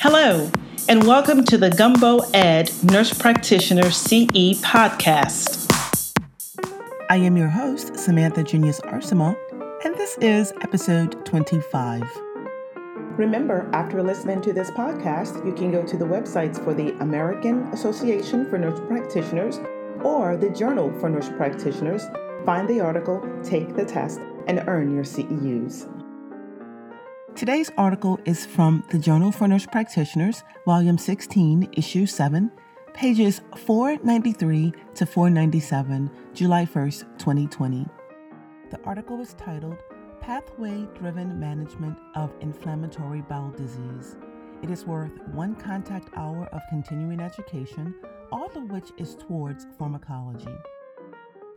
Hello, and welcome to the Gumbo Ed Nurse Practitioner CE podcast. I am your host, Samantha Junius Arcemont, and this is episode 25. Remember, after listening to this podcast, you can go to the websites for the American Association for Nurse Practitioners or the Journal for Nurse Practitioners, find the article, take the test, and earn your CEUs. Today's article is from the Journal for Nurse Practitioners, Volume 16, Issue 7, pages 493 to 497, July 1st, 2020. The article is titled Pathway Driven Management of Inflammatory Bowel Disease. It is worth one contact hour of continuing education, all of which is towards pharmacology.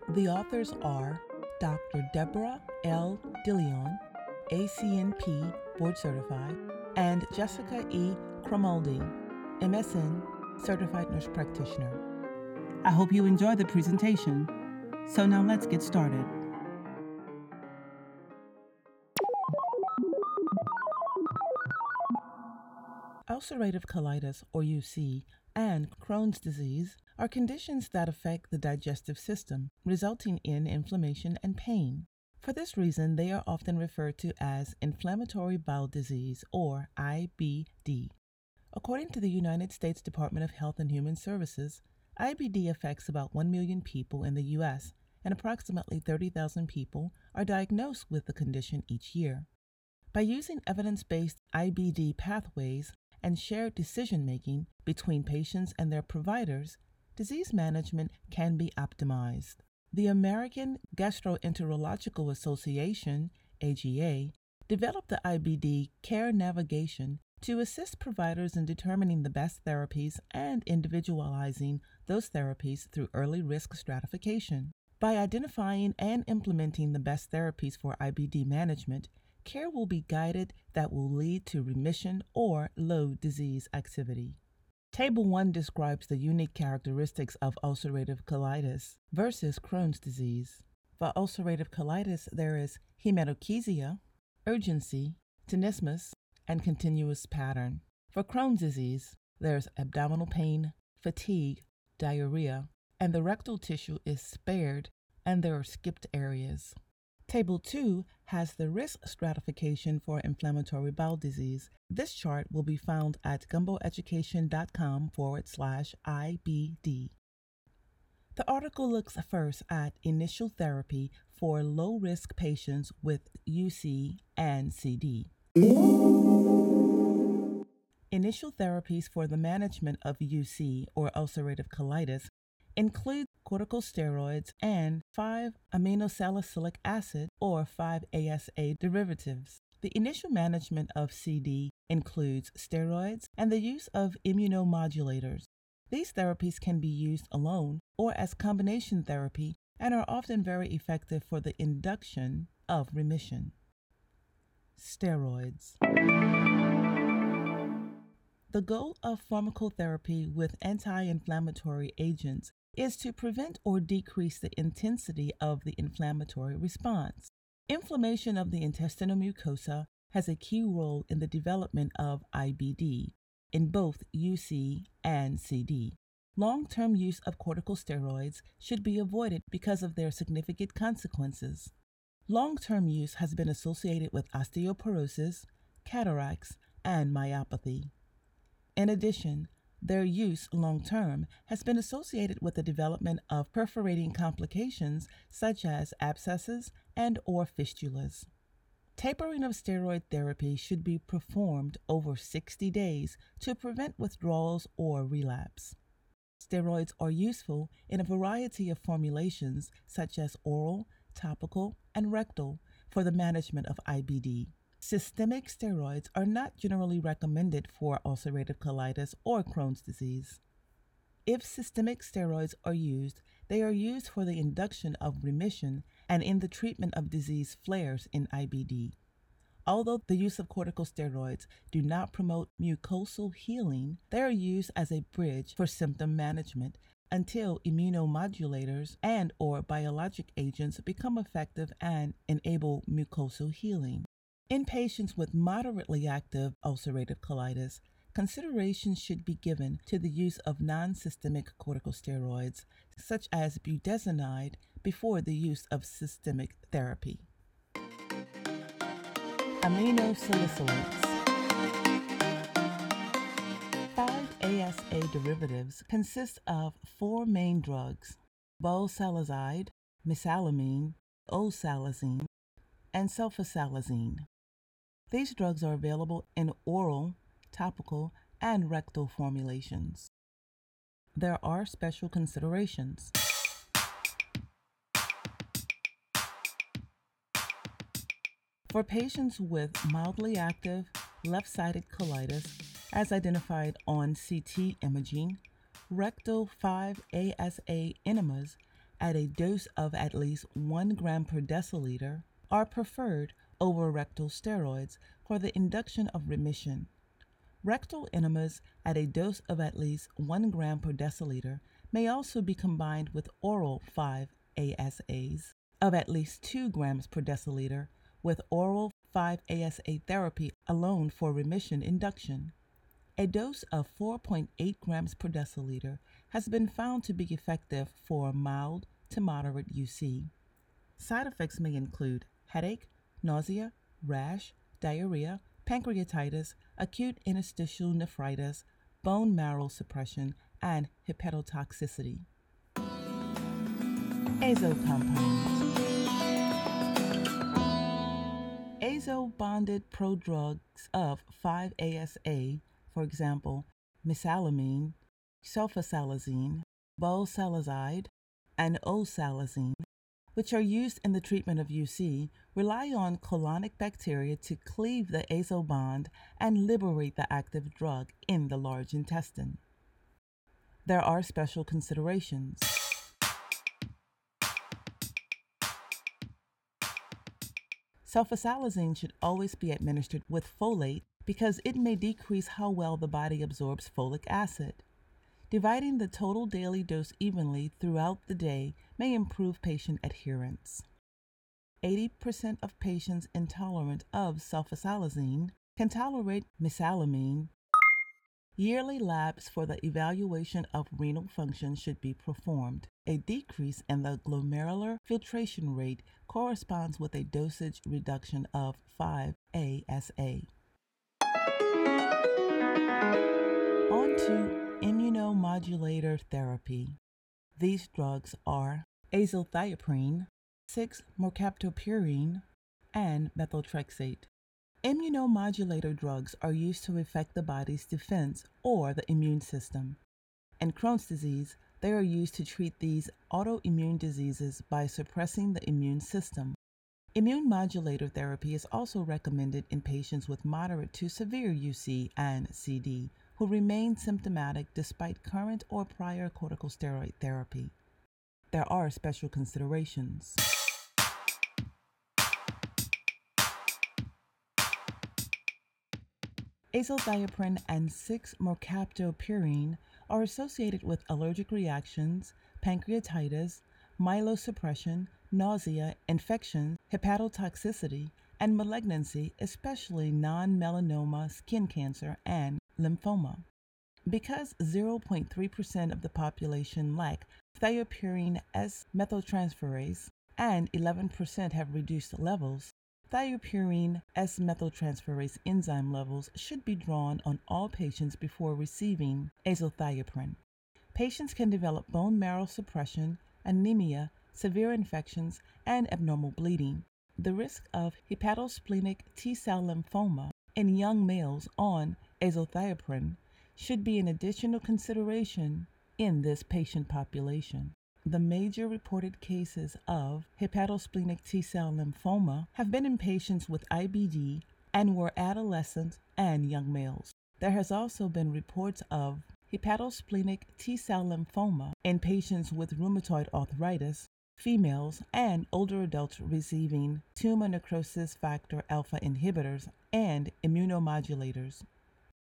The authors are Dr. Deborah L. DeLeon, ACNP board certified, and Jessica E. Cromaldi, MSN certified nurse practitioner. I hope you enjoy the presentation. So now let's get started. Ulcerative colitis, or UC, and Crohn's disease are conditions that affect the digestive system, resulting in inflammation and pain. For this reason, they are often referred to as inflammatory bowel disease or IBD. According to the United States Department of Health and Human Services, IBD affects about 1 million people in the U.S., and approximately 30,000 people are diagnosed with the condition each year. By using evidence based IBD pathways and shared decision making between patients and their providers, disease management can be optimized. The American Gastroenterological Association, AGA, developed the IBD Care Navigation to assist providers in determining the best therapies and individualizing those therapies through early risk stratification. By identifying and implementing the best therapies for IBD management, care will be guided that will lead to remission or low disease activity. Table 1 describes the unique characteristics of ulcerative colitis versus Crohn's disease. For ulcerative colitis, there is hematochezia, urgency, tenesmus, and continuous pattern. For Crohn's disease, there's abdominal pain, fatigue, diarrhea, and the rectal tissue is spared and there are skipped areas. Table 2 has the risk stratification for inflammatory bowel disease. This chart will be found at gumboeducation.com forward slash IBD. The article looks first at initial therapy for low risk patients with UC and CD. Initial therapies for the management of UC or ulcerative colitis include corticosteroids and 5-aminosalicylic acid or 5-ASA derivatives. The initial management of CD includes steroids and the use of immunomodulators. These therapies can be used alone or as combination therapy and are often very effective for the induction of remission. Steroids. The goal of pharmacotherapy with anti inflammatory agents is to prevent or decrease the intensity of the inflammatory response. Inflammation of the intestinal mucosa has a key role in the development of IBD in both UC and CD. Long term use of corticosteroids should be avoided because of their significant consequences. Long term use has been associated with osteoporosis, cataracts, and myopathy. In addition, their use long term has been associated with the development of perforating complications such as abscesses and or fistulas. Tapering of steroid therapy should be performed over 60 days to prevent withdrawals or relapse. Steroids are useful in a variety of formulations such as oral, topical, and rectal for the management of IBD. Systemic steroids are not generally recommended for ulcerative colitis or Crohn's disease. If systemic steroids are used, they are used for the induction of remission and in the treatment of disease flares in IBD. Although the use of corticosteroids do not promote mucosal healing, they are used as a bridge for symptom management until immunomodulators and or biologic agents become effective and enable mucosal healing. In patients with moderately active ulcerative colitis, consideration should be given to the use of non systemic corticosteroids, such as budesonide, before the use of systemic therapy. Aminosalicylates 5-ASA derivatives consist of four main drugs, balsalazide, mesalamine, olsalazine, and sulfasalazine. These drugs are available in oral, topical, and rectal formulations. There are special considerations. For patients with mildly active left sided colitis, as identified on CT imaging, rectal 5-ASA enemas at a dose of at least 1 gram per deciliter are preferred over rectal steroids for the induction of remission. Rectal enemas at a dose of at least 1 gram per deciliter may also be combined with oral 5-ASAs of at least 2 grams per deciliter with oral 5-ASA therapy alone for remission induction. A dose of 4.8 grams per deciliter has been found to be effective for mild to moderate UC. Side effects may include headache, nausea, rash, diarrhea, pancreatitis, acute interstitial nephritis, bone marrow suppression, and hepatotoxicity. Azo compounds. Azo bonded prodrugs of 5-ASA, for example, mesalamine, sulfasalazine, balsalazide, and olsalazine, which are used in the treatment of UC, rely on colonic bacteria to cleave the azo bond and liberate the active drug in the large intestine. There are special considerations. Sulfasalazine should always be administered with folate because it may decrease how well the body absorbs folic acid. Dividing the total daily dose evenly throughout the day may improve patient adherence. 80% of patients intolerant of sulfasalazine can tolerate mesalamine. Yearly labs for the evaluation of renal function should be performed. A decrease in the glomerular filtration rate corresponds with a dosage reduction of 5-ASA. On to immunomodulator therapy. These drugs are azathioprine, 6-mercaptopurine, and methotrexate. Immunomodulator drugs are used to affect the body's defense or the immune system. In Crohn's disease, they are used to treat these autoimmune diseases by suppressing the immune system. Immune modulator therapy is also recommended in patients with moderate to severe UC and CD who remain symptomatic despite current or prior corticosteroid therapy. There are special considerations. Azathioprine and 6-mercaptopurine are associated with allergic reactions, pancreatitis, myelosuppression, nausea, infection, hepatotoxicity, and malignancy, especially non melanoma skin cancer and lymphoma. Because 0.3% of the population lack thiopurine S methyltransferase and 11% have reduced levels, thiopurine S methyltransferase enzyme levels should be drawn on all patients before receiving azathioprine. Patients can develop bone marrow suppression, anemia, severe infections, and abnormal bleeding. The risk of hepatosplenic T cell lymphoma in young males on azathioprine should be an additional consideration in this patient population. The major reported cases of hepatosplenic T cell lymphoma have been in patients with IBD and were adolescent and young males. There has also been reports of hepatosplenic T cell lymphoma in patients with rheumatoid arthritis, females, and older adults receiving tumor necrosis factor alpha inhibitors and immunomodulators.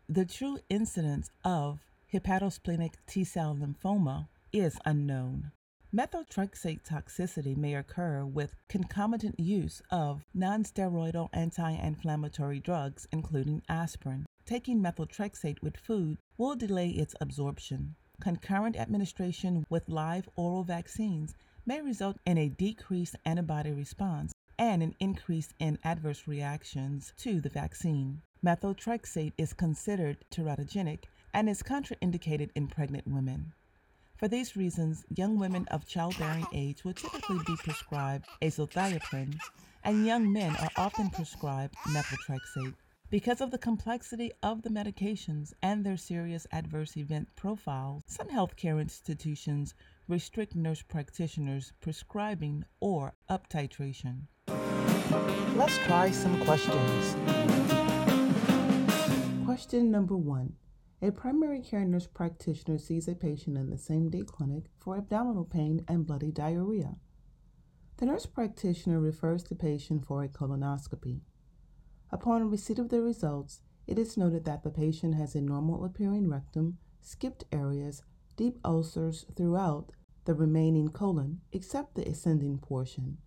The true incidence of hepatosplenic T cell lymphoma is unknown. Methotrexate toxicity may occur with concomitant use of nonsteroidal anti inflammatory drugs, including aspirin. taking methotrexate with food will delay its absorption. Concurrent administration with live oral vaccines may result in a decreased antibody response and an increase in adverse reactions to the vaccine. Methotrexate is considered teratogenic and is contraindicated in pregnant women. For these reasons, young women of childbearing age will typically be prescribed azathioprine, and young men are often prescribed methotrexate. Because of the complexity of the medications and their serious adverse event profiles, some healthcare institutions restrict nurse practitioners prescribing or up titration. Let's try some questions. Question number one A primary care nurse practitioner sees a patient in the same day clinic for abdominal pain and bloody diarrhea. The nurse practitioner refers the patient for a colonoscopy. Upon receipt of the results, it is noted that the patient has a normal appearing rectum, skipped areas, deep ulcers throughout the remaining colon, except the ascending portion.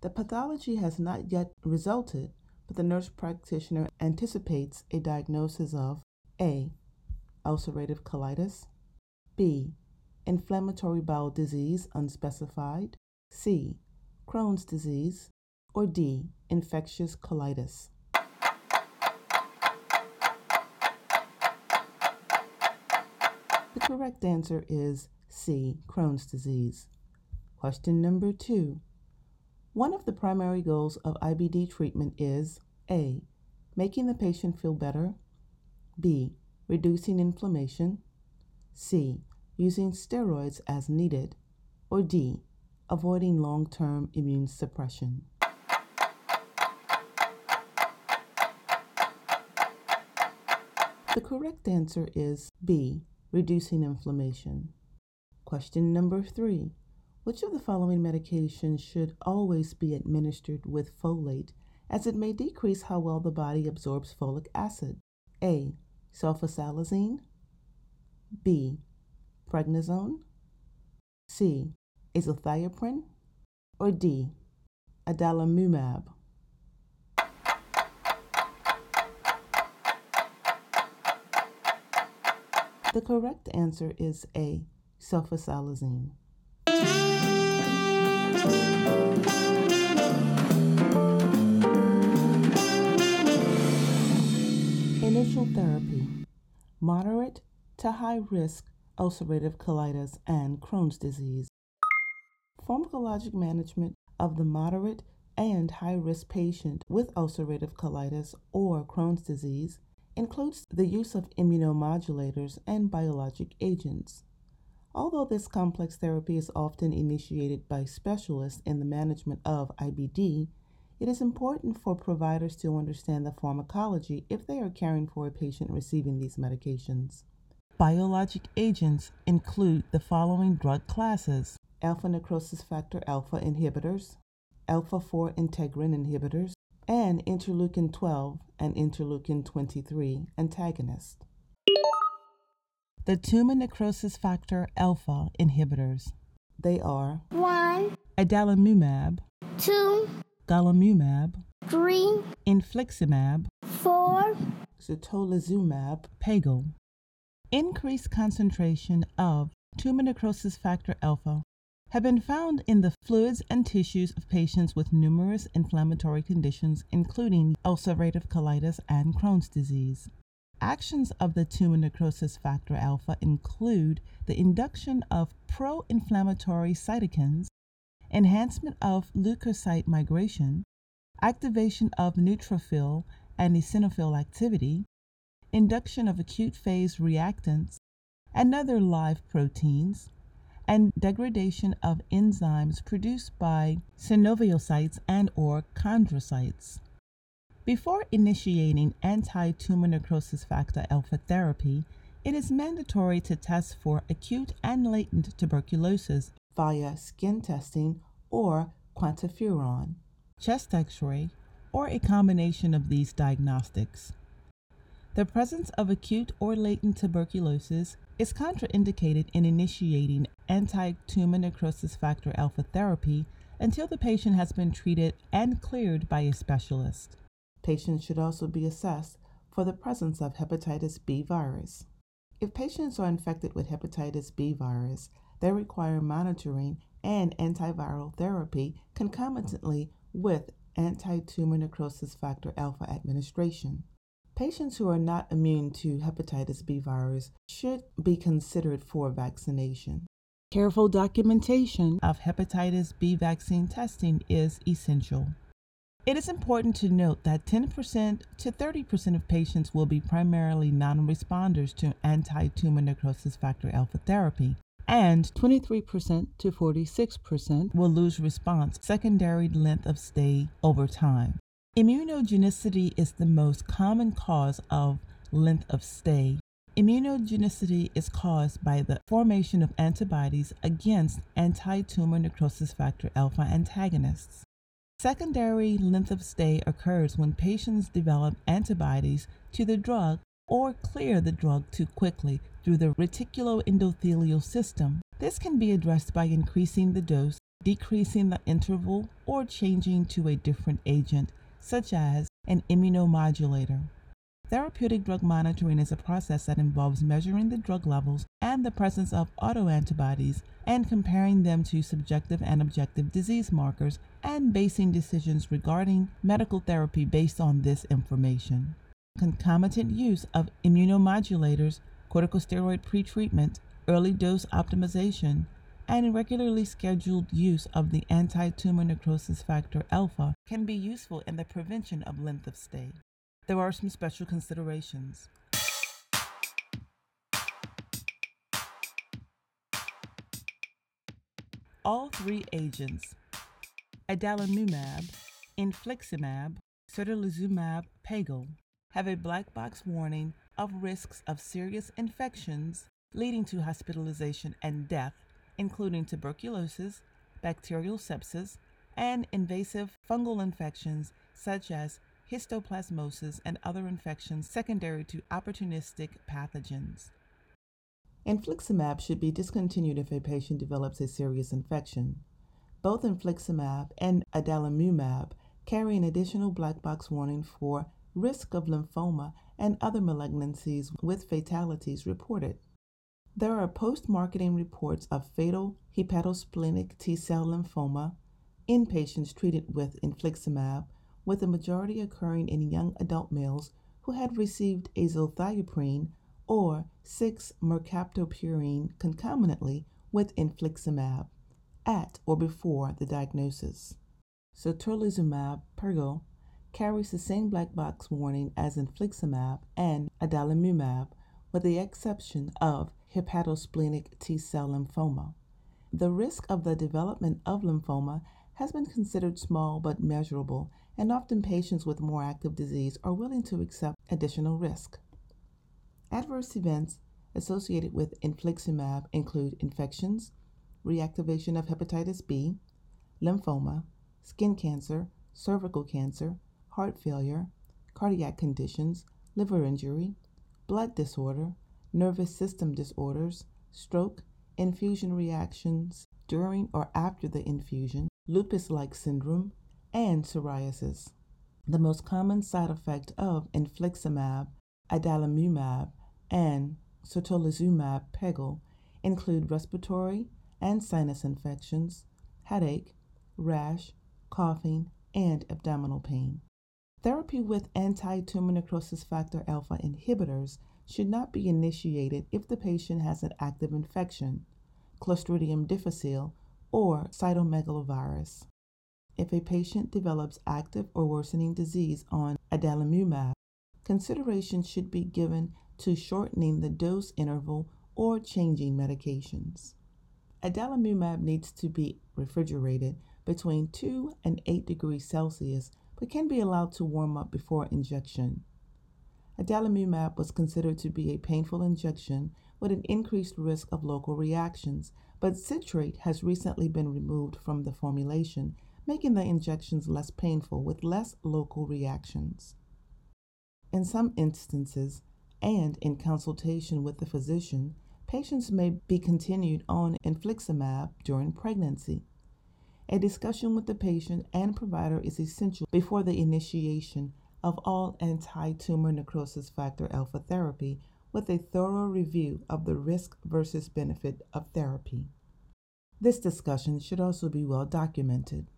The pathology has not yet resulted, but the nurse practitioner anticipates a diagnosis of A. Ulcerative colitis, B. Inflammatory bowel disease unspecified, C. Crohn's disease, or D. Infectious colitis. The correct answer is C. Crohn's disease. Question number two. One of the primary goals of IBD treatment is A. Making the patient feel better, B. Reducing inflammation, C. Using steroids as needed, or D. Avoiding long term immune suppression. The correct answer is B reducing inflammation. Question number three Which of the following medications should always be administered with folate, as it may decrease how well the body absorbs folic acid? A. Sulfasalazine, B. Prednisone, C. Azathioprine, or D. Adalimumab. The correct answer is A. Sulfasalazine. Initial therapy moderate to high risk ulcerative colitis and Crohn's disease. Pharmacologic management of the moderate and high risk patient with ulcerative colitis or Crohn's disease includes the use of immunomodulators and biologic agents. Although this complex therapy is often initiated by specialists in the management of IBD, it is important for providers to understand the pharmacology if they are caring for a patient receiving these medications. Biologic agents include the following drug classes alpha necrosis factor alpha inhibitors, alpha 4 integrin inhibitors, and interleukin 12 and interleukin 23 antagonist. The tumor necrosis factor alpha inhibitors. They are 1, adalimumab, 2, golimumab, 3, infliximab, 4, certolizumab, pegol. Increased concentration of tumor necrosis factor alpha have been found in the fluids and tissues of patients with numerous inflammatory conditions, including ulcerative colitis and Crohn's disease. Actions of the tumor necrosis factor alpha include the induction of pro inflammatory cytokines, enhancement of leukocyte migration, activation of neutrophil and eosinophil activity, induction of acute phase reactants and other live proteins, and degradation of enzymes produced by synoviocytes and or chondrocytes. Before initiating anti-tumor necrosis factor alpha therapy, it is mandatory to test for acute and latent tuberculosis via skin testing or quantiferon, chest x-ray, or a combination of these diagnostics. The presence of acute or latent tuberculosis is contraindicated in initiating anti tumor necrosis factor alpha therapy until the patient has been treated and cleared by a specialist. Patients should also be assessed for the presence of hepatitis B virus. If patients are infected with hepatitis B virus, they require monitoring and antiviral therapy concomitantly with anti tumor necrosis factor alpha administration. Patients who are not immune to hepatitis B virus should be considered for vaccination. Careful documentation of hepatitis B vaccine testing is essential. It is important to note that 10% to 30% of patients will be primarily non responders to anti tumor necrosis factor alpha therapy, and 23% to 46% will lose response secondary length of stay over time. Immunogenicity is the most common cause of length of stay. Immunogenicity is caused by the formation of antibodies against anti tumor necrosis factor alpha antagonists. Secondary length of stay occurs when patients develop antibodies to the drug or clear the drug too quickly through the reticuloendothelial system. This can be addressed by increasing the dose, decreasing the interval, or changing to a different agent, such as an immunomodulator. Therapeutic drug monitoring is a process that involves measuring the drug levels and the presence of autoantibodies and comparing them to subjective and objective disease markers and basing decisions regarding medical therapy based on this information. Concomitant use of immunomodulators, corticosteroid pretreatment, early dose optimization, and regularly scheduled use of the anti tumor necrosis factor alpha can be useful in the prevention of length of stay. There are some special considerations. All three agents, adalimumab, infliximab, certolizumab pegol, have a black box warning of risks of serious infections leading to hospitalization and death, including tuberculosis, bacterial sepsis, and invasive fungal infections such as histoplasmosis, and other infections secondary to opportunistic pathogens. Infliximab should be discontinued if a patient develops a serious infection. Both infliximab and adalimumab carry an additional black box warning for risk of lymphoma and other malignancies with fatalities reported. There are post marketing reports of fatal hepatosplenic T cell lymphoma in patients treated with infliximab with the majority occurring in young adult males who had received azathioprine or 6-mercaptopurine concomitantly with infliximab at or before the diagnosis. Certolizumab pegol carries the same black box warning as infliximab and adalimumab with the exception of hepatosplenic T cell lymphoma. The risk of the development of lymphoma has been considered small but measurable and often patients with more active disease are willing to accept additional risk. Adverse events associated with infliximab include infections, reactivation of hepatitis B, lymphoma, skin cancer, cervical cancer, heart failure, cardiac conditions, liver injury, blood disorder, nervous system disorders, stroke, infusion reactions during or after the infusion, lupus like syndrome, and psoriasis. The most common side effect of infliximab, adalimumab, and certolizumab pegol include respiratory and sinus infections, headache, rash, coughing, and abdominal pain. Therapy with anti tumor necrosis factor alpha inhibitors should not be initiated if the patient has an active infection, Clostridium difficile, or cytomegalovirus. If a patient develops active or worsening disease on adalimumab, consideration should be given to shortening the dose interval or changing medications. Adalimumab needs to be refrigerated between 2 and 8 degrees Celsius but can be allowed to warm up before injection. Adalimumab was considered to be a painful injection with an increased risk of local reactions, but citrate has recently been removed from the formulation making the injections less painful with less local reactions. In some instances, and in consultation with the physician, patients may be continued on infliximab during pregnancy. A discussion with the patient and provider is essential before the initiation of all anti tumor necrosis factor alpha therapy with a thorough review of the risk versus benefit of therapy. This discussion should also be well documented.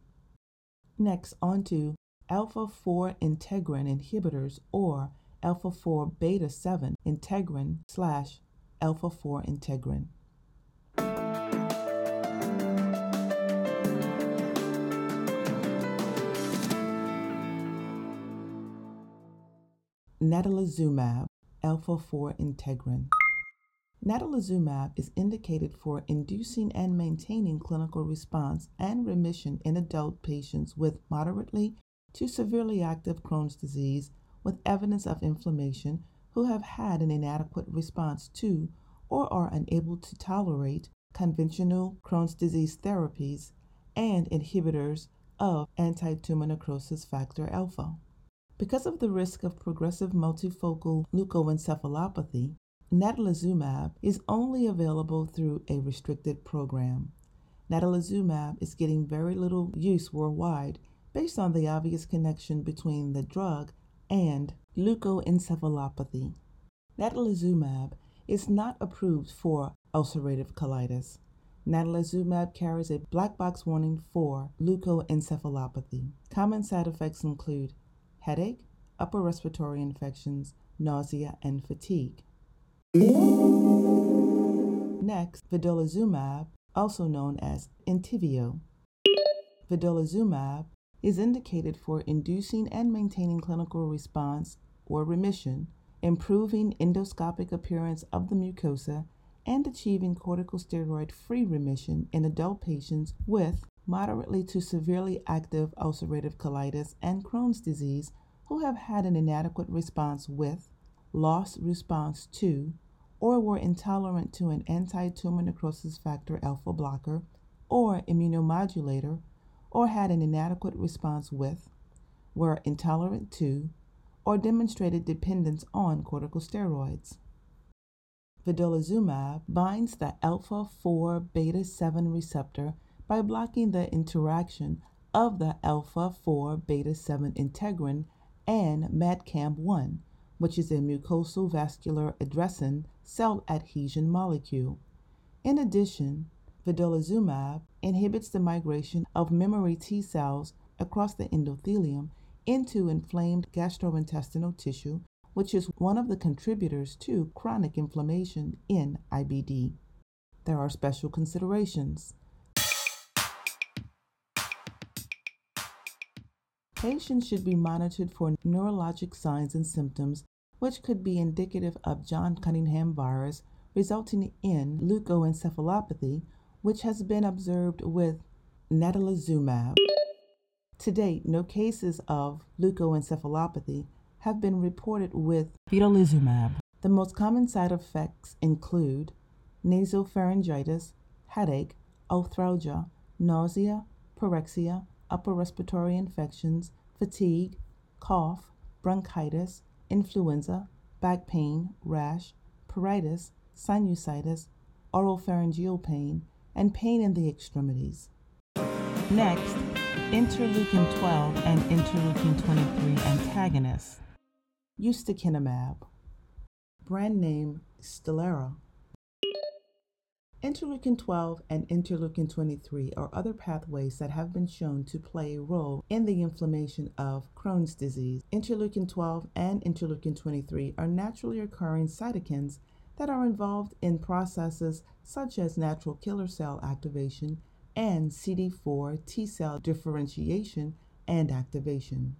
Next, on to alpha 4 integrin inhibitors or alpha 4 beta 7 integrin slash alpha 4 integrin. Natalizumab alpha 4 integrin. Natalizumab is indicated for inducing and maintaining clinical response and remission in adult patients with moderately to severely active Crohn's disease with evidence of inflammation who have had an inadequate response to or are unable to tolerate conventional Crohn's disease therapies and inhibitors of anti tumor necrosis factor alpha. Because of the risk of progressive multifocal leukoencephalopathy, natalizumab is only available through a restricted program. Natalizumab is getting very little use worldwide based on the obvious connection between the drug and leukoencephalopathy. Natalizumab is not approved for ulcerative colitis. Natalizumab carries a black box warning for leukoencephalopathy. Common side effects include headache, upper respiratory infections, nausea, and fatigue. Next, vedolizumab, also known as Entyvio. Vedolizumab is indicated for inducing and maintaining clinical response or remission, improving endoscopic appearance of the mucosa, and achieving corticosteroid free remission in adult patients with moderately to severely active ulcerative colitis and Crohn's disease who have had an inadequate response with, lost response to, or were intolerant to an anti tumor necrosis factor alpha blocker or immunomodulator, or had an inadequate response with, were intolerant to, or demonstrated dependence on corticosteroids. Vedolizumab binds the alpha 4 beta 7 receptor by blocking the interaction of the alpha 4 beta 7 integrin and MAdCAM1, which is a mucosal vascular addressin cell adhesion molecule. In addition, vedolizumab inhibits the migration of memory T cells across the endothelium into inflamed gastrointestinal tissue, which is one of the contributors to chronic inflammation in IBD. There are special considerations. Patients should be monitored for neurologic signs and symptoms which could be indicative of John Cunningham virus resulting in leukoencephalopathy, which has been observed with natalizumab. To date, no cases of leukoencephalopathy have been reported with vedolizumab. The most common side effects include nasopharyngitis, headache, arthralgia, nausea, pyrexia, upper respiratory infections, fatigue, cough, bronchitis, influenza, back pain, rash, pruritus, sinusitis, oropharyngeal pain, and pain in the extremities. Next, interleukin 12 and interleukin 23 antagonists. Ustekinumab, brand name Stelara. Interleukin 12 and interleukin 23 are other pathways that have been shown to play a role in the inflammation of Crohn's disease. Interleukin 12 and interleukin 23 are naturally occurring cytokines that are involved in processes such as natural killer cell activation and CD4 T cell differentiation and activation.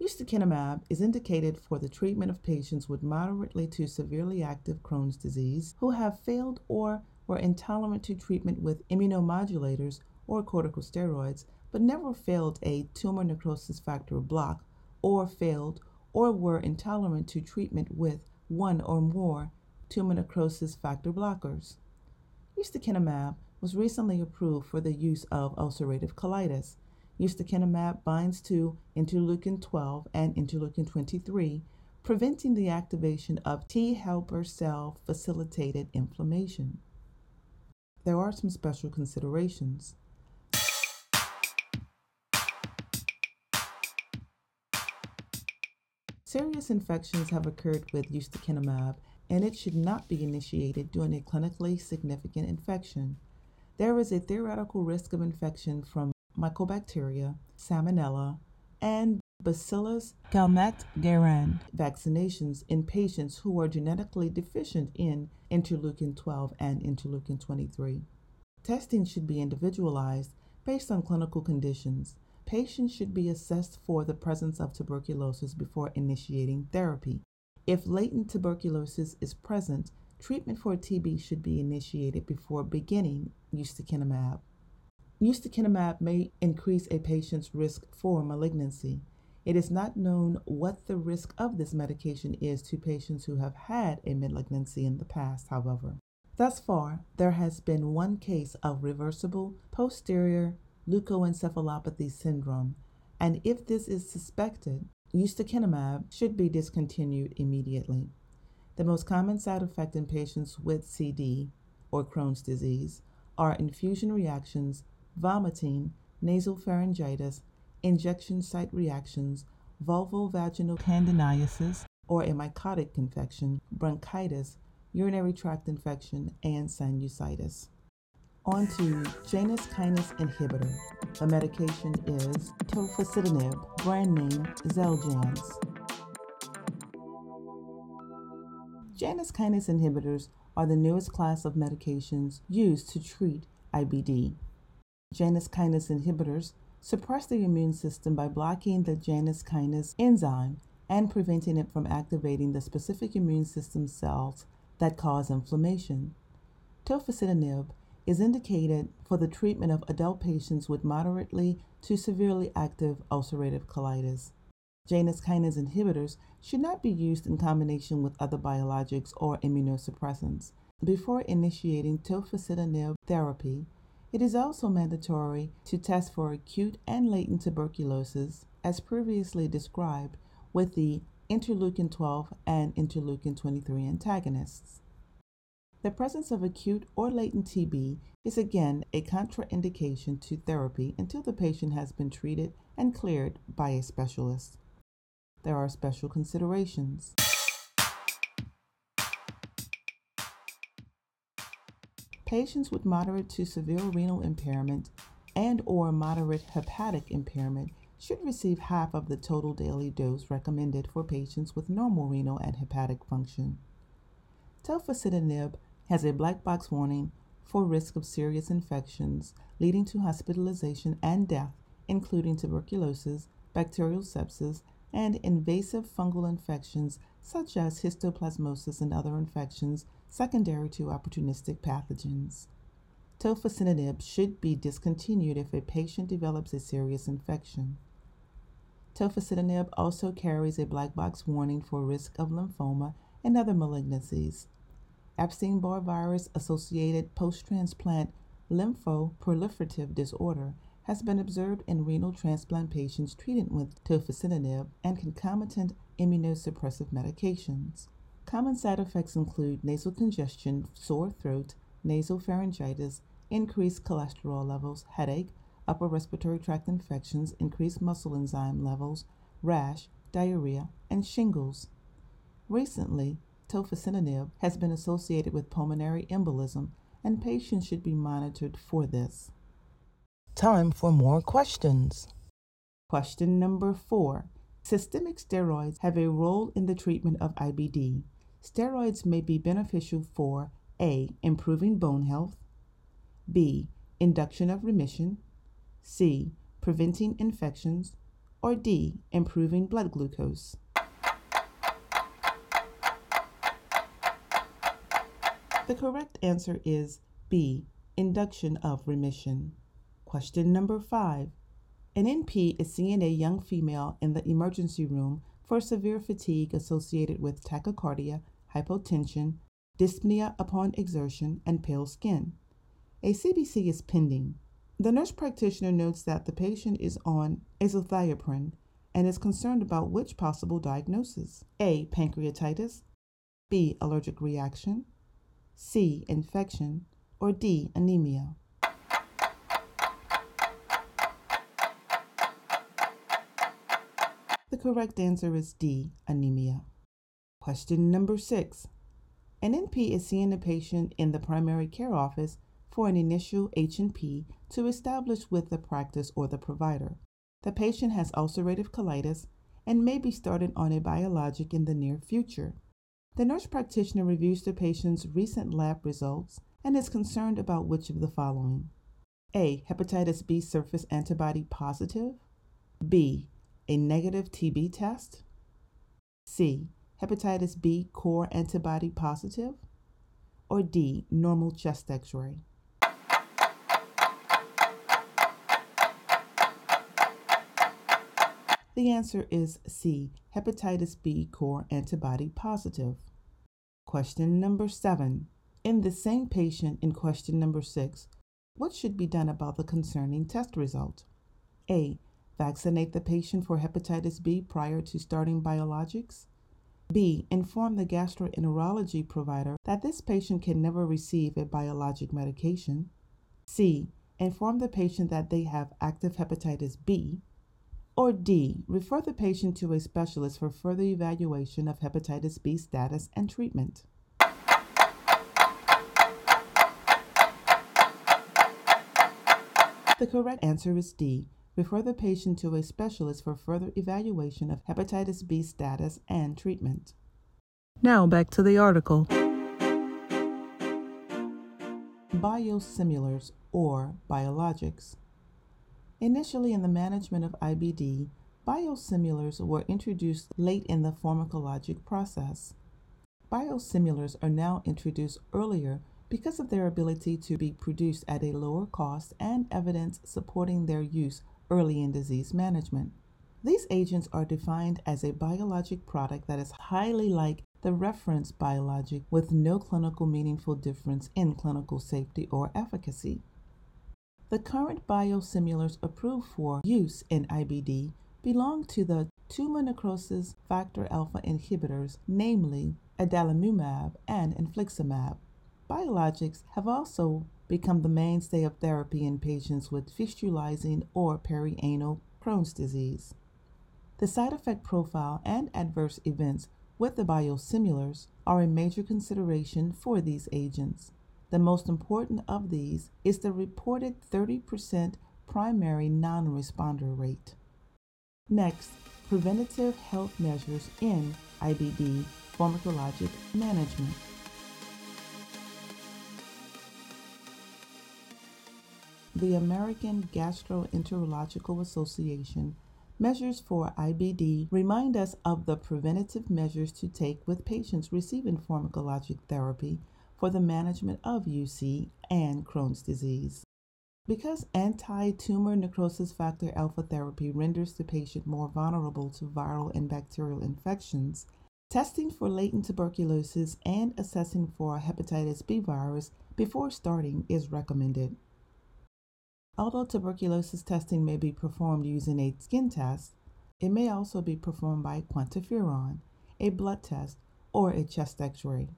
Ustekinumab is indicated for the treatment of patients with moderately to severely active Crohn's disease who have failed or were intolerant to treatment with immunomodulators or corticosteroids, but never failed a tumor necrosis factor block, or failed or were intolerant to treatment with one or more tumor necrosis factor blockers. Ustekinumab was recently approved for the use of ulcerative colitis. Ustekinumab binds to interleukin 12 and interleukin 23, preventing the activation of T helper cell facilitated inflammation there are some special considerations. Serious infections have occurred with ustekinumab, and it should not be initiated during a clinically significant infection. There is a theoretical risk of infection from Mycobacteria, Salmonella, and Bacillus calmette-guerin vaccinations in patients who are genetically deficient in interleukin 12 and interleukin 23. Testing should be individualized based on clinical conditions. Patients should be assessed for the presence of tuberculosis before initiating therapy. If latent tuberculosis is present, treatment for TB should be initiated before beginning ustekinumab. Ustekinumab may increase a patient's risk for malignancy. It is not known what the risk of this medication is to patients who have had a malignancy in the past, however. Thus far, there has been one case of reversible posterior leukoencephalopathy syndrome, and if this is suspected, ustekinumab should be discontinued immediately. The most common side effect in patients with CD or Crohn's disease are infusion reactions, vomiting, nasopharyngitis, injection site reactions, vulvovaginal candidiasis or a mycotic infection, bronchitis, urinary tract infection, and sinusitis. On to Janus kinase inhibitor. The medication is tofacitinib, brand name Xeljanz. Janus kinase inhibitors are the newest class of medications used to treat IBD. Janus kinase inhibitors suppress the immune system by blocking the Janus kinase enzyme and preventing it from activating the specific immune system cells that cause inflammation. Tofacitinib is indicated for the treatment of adult patients with moderately to severely active ulcerative colitis. Janus kinase inhibitors should not be used in combination with other biologics or immunosuppressants. Before initiating tofacitinib therapy, it is also mandatory to test for acute and latent tuberculosis, as previously described with the interleukin 12 and interleukin 23 antagonists. The presence of acute or latent TB is again a contraindication to therapy until the patient has been treated and cleared by a specialist. There are special considerations. Patients with moderate to severe renal impairment and or moderate hepatic impairment should receive half of the total daily dose recommended for patients with normal renal and hepatic function. Tofacitinib has a black box warning for risk of serious infections leading to hospitalization and death, including tuberculosis, bacterial sepsis, and invasive fungal infections such as histoplasmosis and other infections secondary to opportunistic pathogens. Tofacitinib should be discontinued if a patient develops a serious infection. Tofacitinib also carries a black box warning for risk of lymphoma and other malignancies. Epstein-Barr virus associated post-transplant lymphoproliferative disorder has been observed in renal transplant patients treated with tofacitinib and concomitant immunosuppressive medications. Common side effects include nasal congestion, sore throat, nasal pharyngitis, increased cholesterol levels, headache, upper respiratory tract infections, increased muscle enzyme levels, rash, diarrhea, and shingles. Recently, tofacitinib has been associated with pulmonary embolism, and patients should be monitored for this. Time for more questions. Question number four Systemic steroids have a role in the treatment of IBD. Steroids may be beneficial for A. Improving bone health, B. Induction of remission, C. Preventing infections, or D. Improving blood glucose. The correct answer is B. Induction of remission. Question number five. An NP is seeing a young female in the emergency room for severe fatigue associated with tachycardia, hypotension, dyspnea upon exertion, and pale skin. A CBC is pending. The nurse practitioner notes that the patient is on azathioprine and is concerned about which possible diagnosis A. Pancreatitis, B. Allergic reaction, C. Infection, or D. Anemia. The correct answer is D, anemia. Question number six. An NP is seeing a patient in the primary care office for an initial H&P to establish with the practice or the provider. The patient has ulcerative colitis and may be started on a biologic in the near future. The nurse practitioner reviews the patient's recent lab results and is concerned about which of the following A. Hepatitis B surface antibody positive, B. A negative TB test, C. Hepatitis B core antibody positive, or D. Normal chest x ray. The answer is C. Hepatitis B core antibody positive. Question number seven. In the same patient in question number six, what should be done about the concerning test result? A. Vaccinate the patient for hepatitis B prior to starting biologics. B. Inform the gastroenterology provider that this patient can never receive a biologic medication. C. Inform the patient that they have active hepatitis B. Or D, refer the patient to a specialist for further evaluation of hepatitis B status and treatment. The correct answer is D, refer the patient to a specialist for further evaluation of hepatitis B status and treatment. Now back to the article. Biosimilars or biologics. Initially, in the management of IBD, biosimilars were introduced late in the pharmacologic process. Biosimilars are now introduced earlier because of their ability to be produced at a lower cost and evidence supporting their use early in disease management. These agents are defined as a biologic product that is highly like the reference biologic with no clinical meaningful difference in clinical safety or efficacy. The current biosimilars approved for use in IBD belong to the tumor necrosis factor alpha inhibitors, namely adalimumab and infliximab. Biologics have also become the mainstay of therapy in patients with fistulizing or perianal Crohn's disease. The side effect profile and adverse events with the biosimilars are a major consideration for these agents. The most important of these is the reported 30% primary non responder rate. Next, preventative health measures in IBD pharmacologic management. The American Gastroenterological Association measures for IBD remind us of the preventative measures to take with patients receiving pharmacologic therapy for the management of UC and Crohn's disease. Because anti tumor necrosis factor alpha therapy renders the patient more vulnerable to viral and bacterial infections, testing for latent tuberculosis and assessing for hepatitis B virus before starting is recommended. Although tuberculosis testing may be performed using a skin test, it may also be performed by quantiferon, a blood test, or a chest x ray.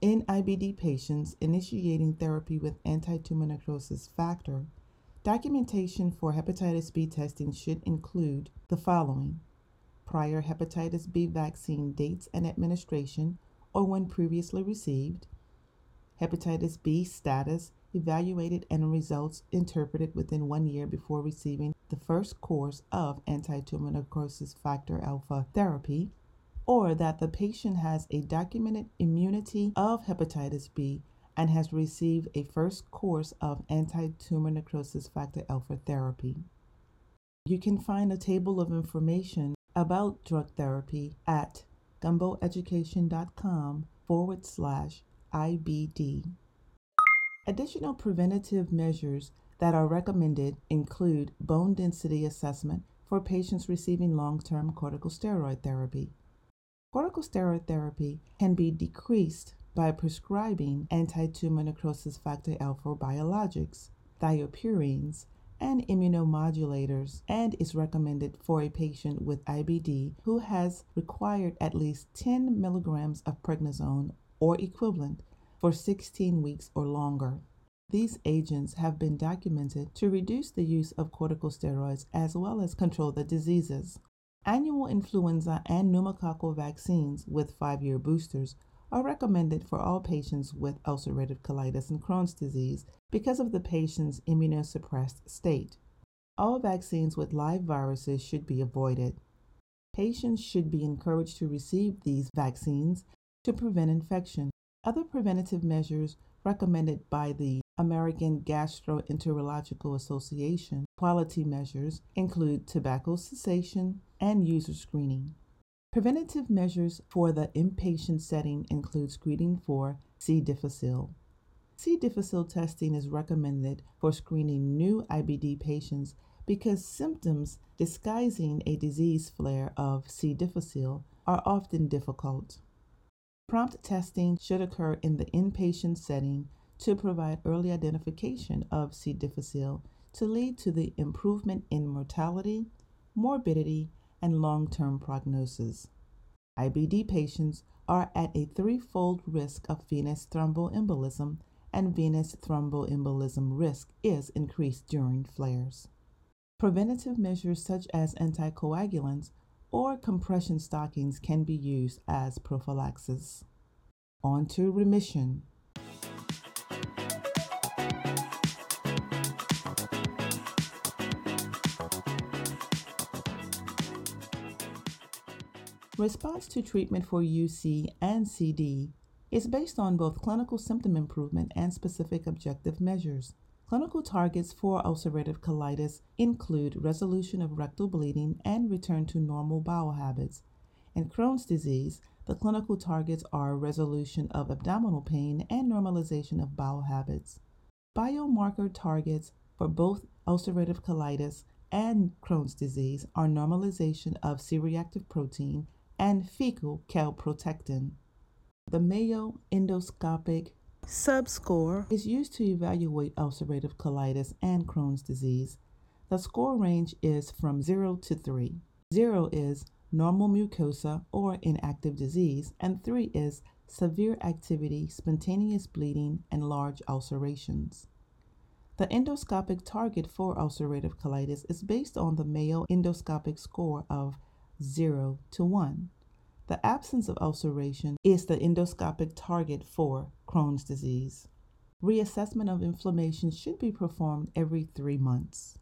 In IBD patients initiating therapy with anti-tumor necrosis factor, documentation for hepatitis B testing should include the following prior hepatitis B vaccine dates and administration or when previously received, hepatitis B status evaluated and results interpreted within one year before receiving the first course of anti tumor necrosis factor alpha therapy, or that the patient has a documented immunity of hepatitis B and has received a first course of anti tumor necrosis factor alpha therapy. You can find a table of information about drug therapy at gumboeducation.com forward slash IBD. Additional preventative measures that are recommended include bone density assessment for patients receiving long term corticosteroid therapy. Corticosteroid therapy can be decreased by prescribing anti-tumor necrosis factor alpha biologics, thiopurines, and immunomodulators and is recommended for a patient with IBD who has required at least 10 milligrams of prednisone or equivalent for 16 weeks or longer. These agents have been documented to reduce the use of corticosteroids as well as control the diseases. Annual influenza and pneumococcal vaccines with five year boosters are recommended for all patients with ulcerative colitis and Crohn's disease because of the patient's immunosuppressed state. All vaccines with live viruses should be avoided. Patients should be encouraged to receive these vaccines to prevent infection. Other preventative measures recommended by the American Gastroenterological Association quality measures include tobacco cessation and user screening. Preventative measures for the inpatient setting include screening for C. difficile. C. difficile testing is recommended for screening new IBD patients because symptoms disguising a disease flare of C. difficile are often difficult. Prompt testing should occur in the inpatient setting to provide early identification of C. difficile to lead to the improvement in mortality, morbidity, and long term prognosis. IBD patients are at a threefold risk of venous thromboembolism, and venous thromboembolism risk is increased during flares. Preventative measures such as anticoagulants or compression stockings can be used as prophylaxis. On to remission. Response to treatment for UC and CD is based on both clinical symptom improvement and specific objective measures. Clinical targets for ulcerative colitis include resolution of rectal bleeding and return to normal bowel habits. In Crohn's disease, the clinical targets are resolution of abdominal pain and normalization of bowel habits. Biomarker targets for both ulcerative colitis and Crohn's disease are normalization of C reactive protein and fecal calprotectin. The Mayo endoscopic subscore is used to evaluate ulcerative colitis and Crohn's disease. The score range is from 0 to 3. 0 is normal mucosa or inactive disease, and 3 is severe activity, spontaneous bleeding, and large ulcerations. The endoscopic target for ulcerative colitis is based on the Mayo endoscopic score of 0 to 1. The absence of ulceration is the endoscopic target for Crohn's disease. Reassessment of inflammation should be performed every three months.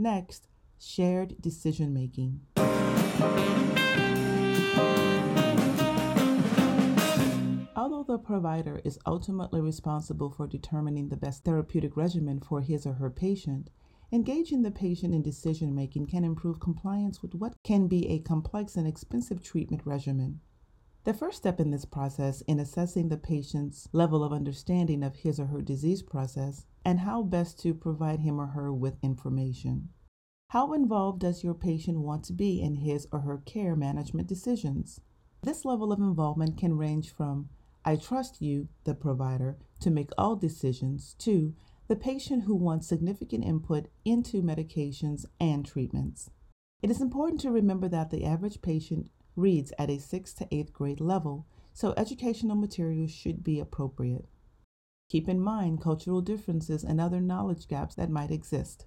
Next, shared decision making. Although the provider is ultimately responsible for determining the best therapeutic regimen for his or her patient, Engaging the patient in decision making can improve compliance with what can be a complex and expensive treatment regimen. The first step in this process in assessing the patient's level of understanding of his or her disease process and how best to provide him or her with information. How involved does your patient want to be in his or her care management decisions? This level of involvement can range from I trust you, the provider, to make all decisions, to the patient who wants significant input into medications and treatments. It is important to remember that the average patient reads at a 6th to 8th grade level, so educational materials should be appropriate. Keep in mind cultural differences and other knowledge gaps that might exist.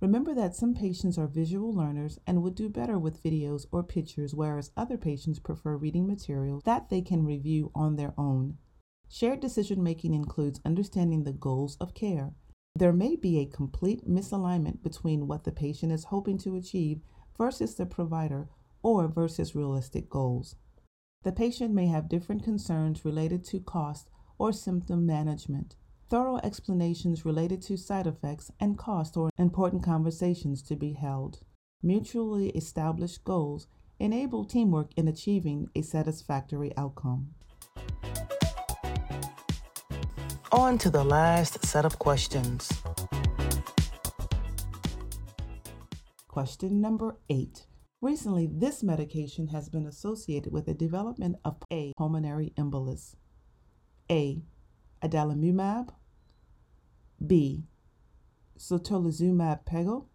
Remember that some patients are visual learners and would do better with videos or pictures, whereas other patients prefer reading materials that they can review on their own Shared decision making includes understanding the goals of care. There may be a complete misalignment between what the patient is hoping to achieve versus the provider or versus realistic goals. The patient may have different concerns related to cost or symptom management. Thorough explanations related to side effects and cost or important conversations to be held. Mutually established goals enable teamwork in achieving a satisfactory outcome. On to the last set of questions. Question number eight. Recently, this medication has been associated with the development of a pulmonary embolus. A. Adalimumab. B. Certolizumab pegol.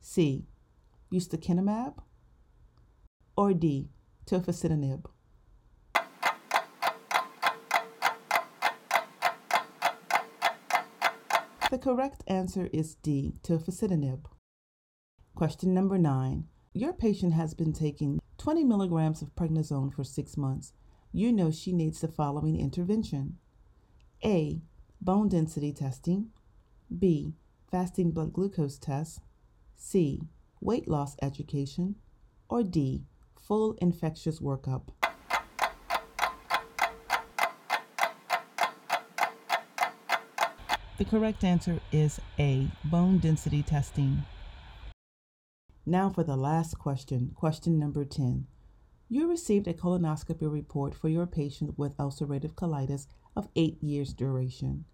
C. Ustekinumab. Or D. Tofacitinib. The correct answer is D, tofacitinib. Question number nine. your patient has been taking 20 milligrams of prednisone for six months, you know she needs the following intervention A. Bone density testing, B. Fasting blood glucose test, C. Weight loss education, or D. Full infectious workup. The correct answer is A. Bone density testing. Now for the last question, question number 10. You received a colonoscopy report for your patient with ulcerative colitis of 8 years duration.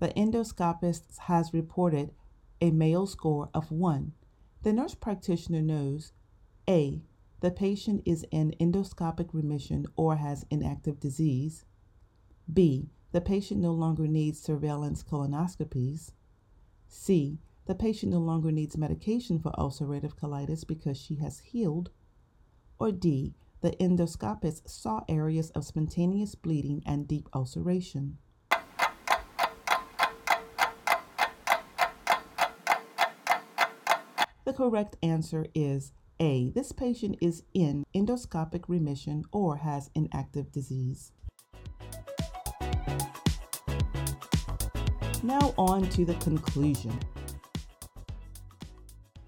The endoscopist has reported a Mayo score of 1. The nurse practitioner knows A. The patient is in endoscopic remission or has inactive disease. B. The patient no longer needs surveillance colonoscopies. C. The patient no longer needs medication for ulcerative colitis because she has healed. Or D. The endoscopist saw areas of spontaneous bleeding and deep ulceration. The correct answer is A. This patient is in endoscopic remission or has inactive disease. Now, on to the conclusion.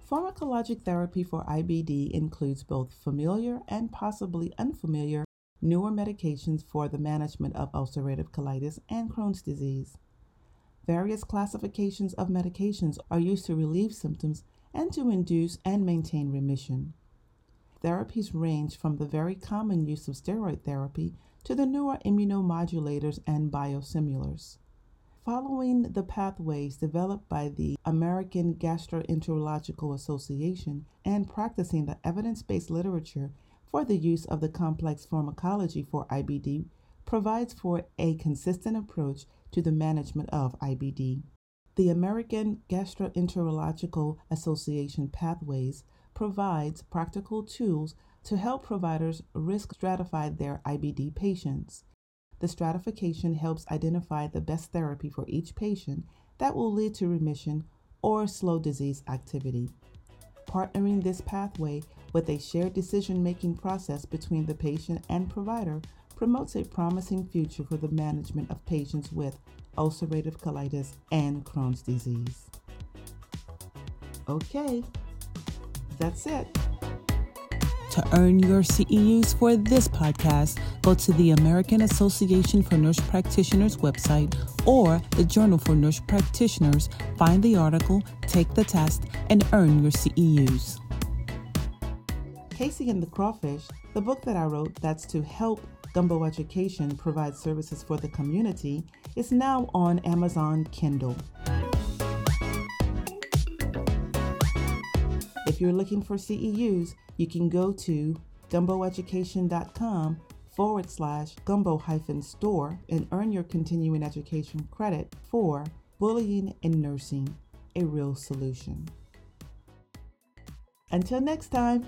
Pharmacologic therapy for IBD includes both familiar and possibly unfamiliar newer medications for the management of ulcerative colitis and Crohn's disease. Various classifications of medications are used to relieve symptoms and to induce and maintain remission. Therapies range from the very common use of steroid therapy to the newer immunomodulators and biosimilars. Following the pathways developed by the American Gastroenterological Association and practicing the evidence based literature for the use of the complex pharmacology for IBD provides for a consistent approach to the management of IBD. The American Gastroenterological Association Pathways provides practical tools to help providers risk stratify their IBD patients. The stratification helps identify the best therapy for each patient that will lead to remission or slow disease activity. Partnering this pathway with a shared decision making process between the patient and provider promotes a promising future for the management of patients with ulcerative colitis and Crohn's disease. Okay, that's it. To earn your CEUs for this podcast, go to the American Association for Nurse Practitioners website or the Journal for Nurse Practitioners. Find the article, take the test, and earn your CEUs. Casey and the Crawfish, the book that I wrote that's to help Gumbo Education provide services for the community, is now on Amazon Kindle. If you're looking for CEUs, you can go to gumboeducation.com forward slash gumbo hyphen store and earn your continuing education credit for bullying in nursing, a real solution. Until next time.